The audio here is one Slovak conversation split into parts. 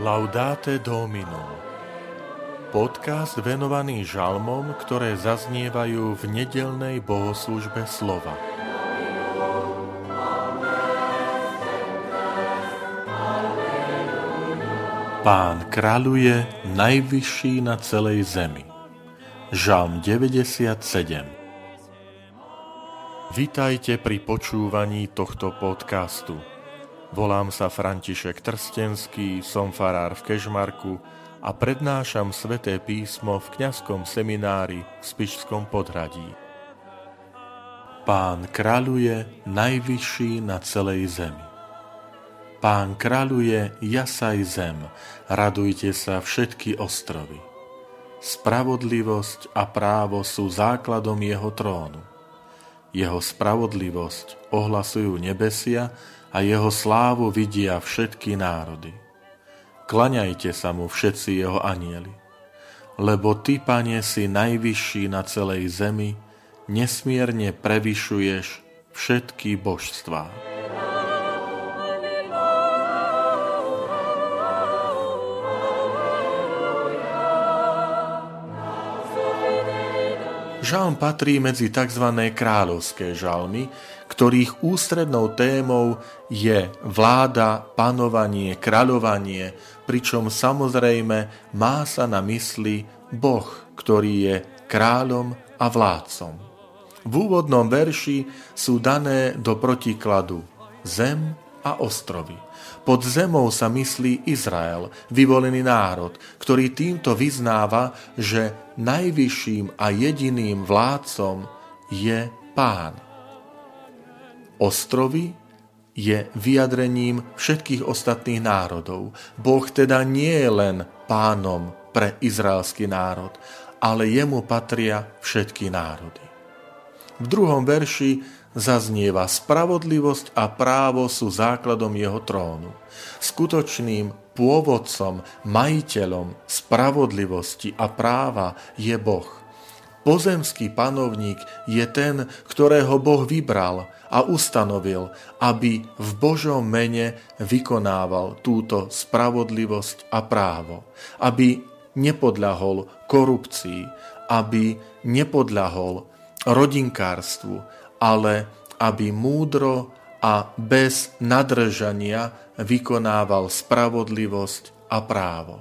Laudate Domino Podcast venovaný žalmom, ktoré zaznievajú v nedelnej bohoslužbe slova. Pán kráľuje najvyšší na celej zemi. Žalm 97 Vitajte pri počúvaní tohto podcastu. Volám sa František Trstenský, som farár v Kežmarku a prednášam sveté písmo v kňazskom seminári v Spišskom podhradí. Pán kráľuje najvyšší na celej zemi. Pán kráľuje jasaj zem, radujte sa všetky ostrovy. Spravodlivosť a právo sú základom jeho trónu. Jeho spravodlivosť ohlasujú nebesia a jeho slávu vidia všetky národy. Klaňajte sa mu všetci jeho anieli, lebo ty, pane, si najvyšší na celej zemi, nesmierne prevyšuješ všetky božstvá. Žalm patrí medzi tzv. kráľovské žalmy, ktorých ústrednou témou je vláda, panovanie, kráľovanie, pričom samozrejme má sa na mysli Boh, ktorý je kráľom a vládcom. V úvodnom verši sú dané do protikladu zem a ostrovy. Pod zemou sa myslí Izrael, vyvolený národ, ktorý týmto vyznáva, že najvyšším a jediným vládcom je Pán. Ostrovy je vyjadrením všetkých ostatných národov. Boh teda nie je len pánom pre izraelský národ, ale jemu patria všetky národy. V druhom verši zaznieva spravodlivosť a právo sú základom jeho trónu. Skutočným pôvodcom, majiteľom spravodlivosti a práva je Boh. Pozemský panovník je ten, ktorého Boh vybral a ustanovil, aby v Božom mene vykonával túto spravodlivosť a právo, aby nepodľahol korupcii, aby nepodľahol rodinkárstvu, ale aby múdro a bez nadržania vykonával spravodlivosť a právo.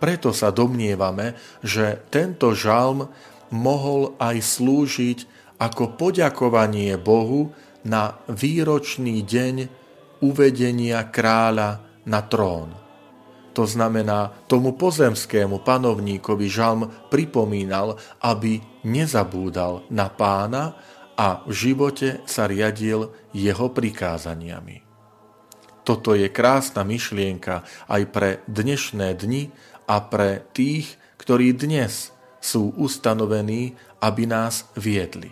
Preto sa domnievame, že tento žalm mohol aj slúžiť ako poďakovanie Bohu na výročný deň uvedenia kráľa na trón. To znamená, tomu pozemskému panovníkovi žalm pripomínal, aby nezabúdal na pána a v živote sa riadil jeho prikázaniami. Toto je krásna myšlienka aj pre dnešné dni a pre tých, ktorí dnes sú ustanovení, aby nás viedli.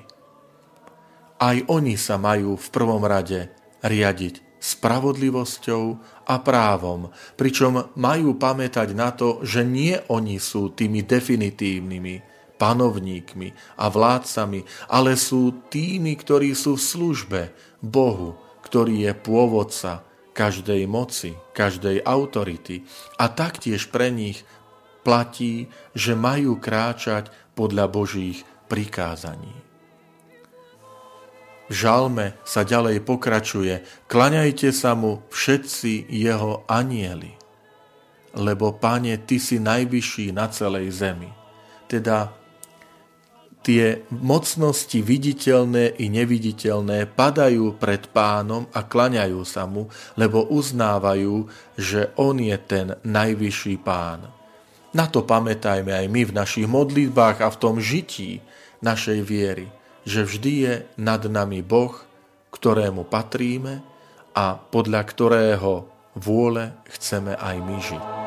Aj oni sa majú v prvom rade riadiť spravodlivosťou a právom, pričom majú pamätať na to, že nie oni sú tými definitívnymi, panovníkmi a vládcami, ale sú tými, ktorí sú v službe Bohu, ktorý je pôvodca každej moci, každej autority a taktiež pre nich platí, že majú kráčať podľa Božích prikázaní. V žalme sa ďalej pokračuje, klaňajte sa mu všetci jeho anieli, lebo, Pane, Ty si najvyšší na celej zemi. Teda tie mocnosti viditeľné i neviditeľné padajú pred pánom a klaňajú sa mu, lebo uznávajú, že on je ten najvyšší pán. Na to pamätajme aj my v našich modlitbách a v tom žití našej viery, že vždy je nad nami Boh, ktorému patríme a podľa ktorého vôle chceme aj my žiť.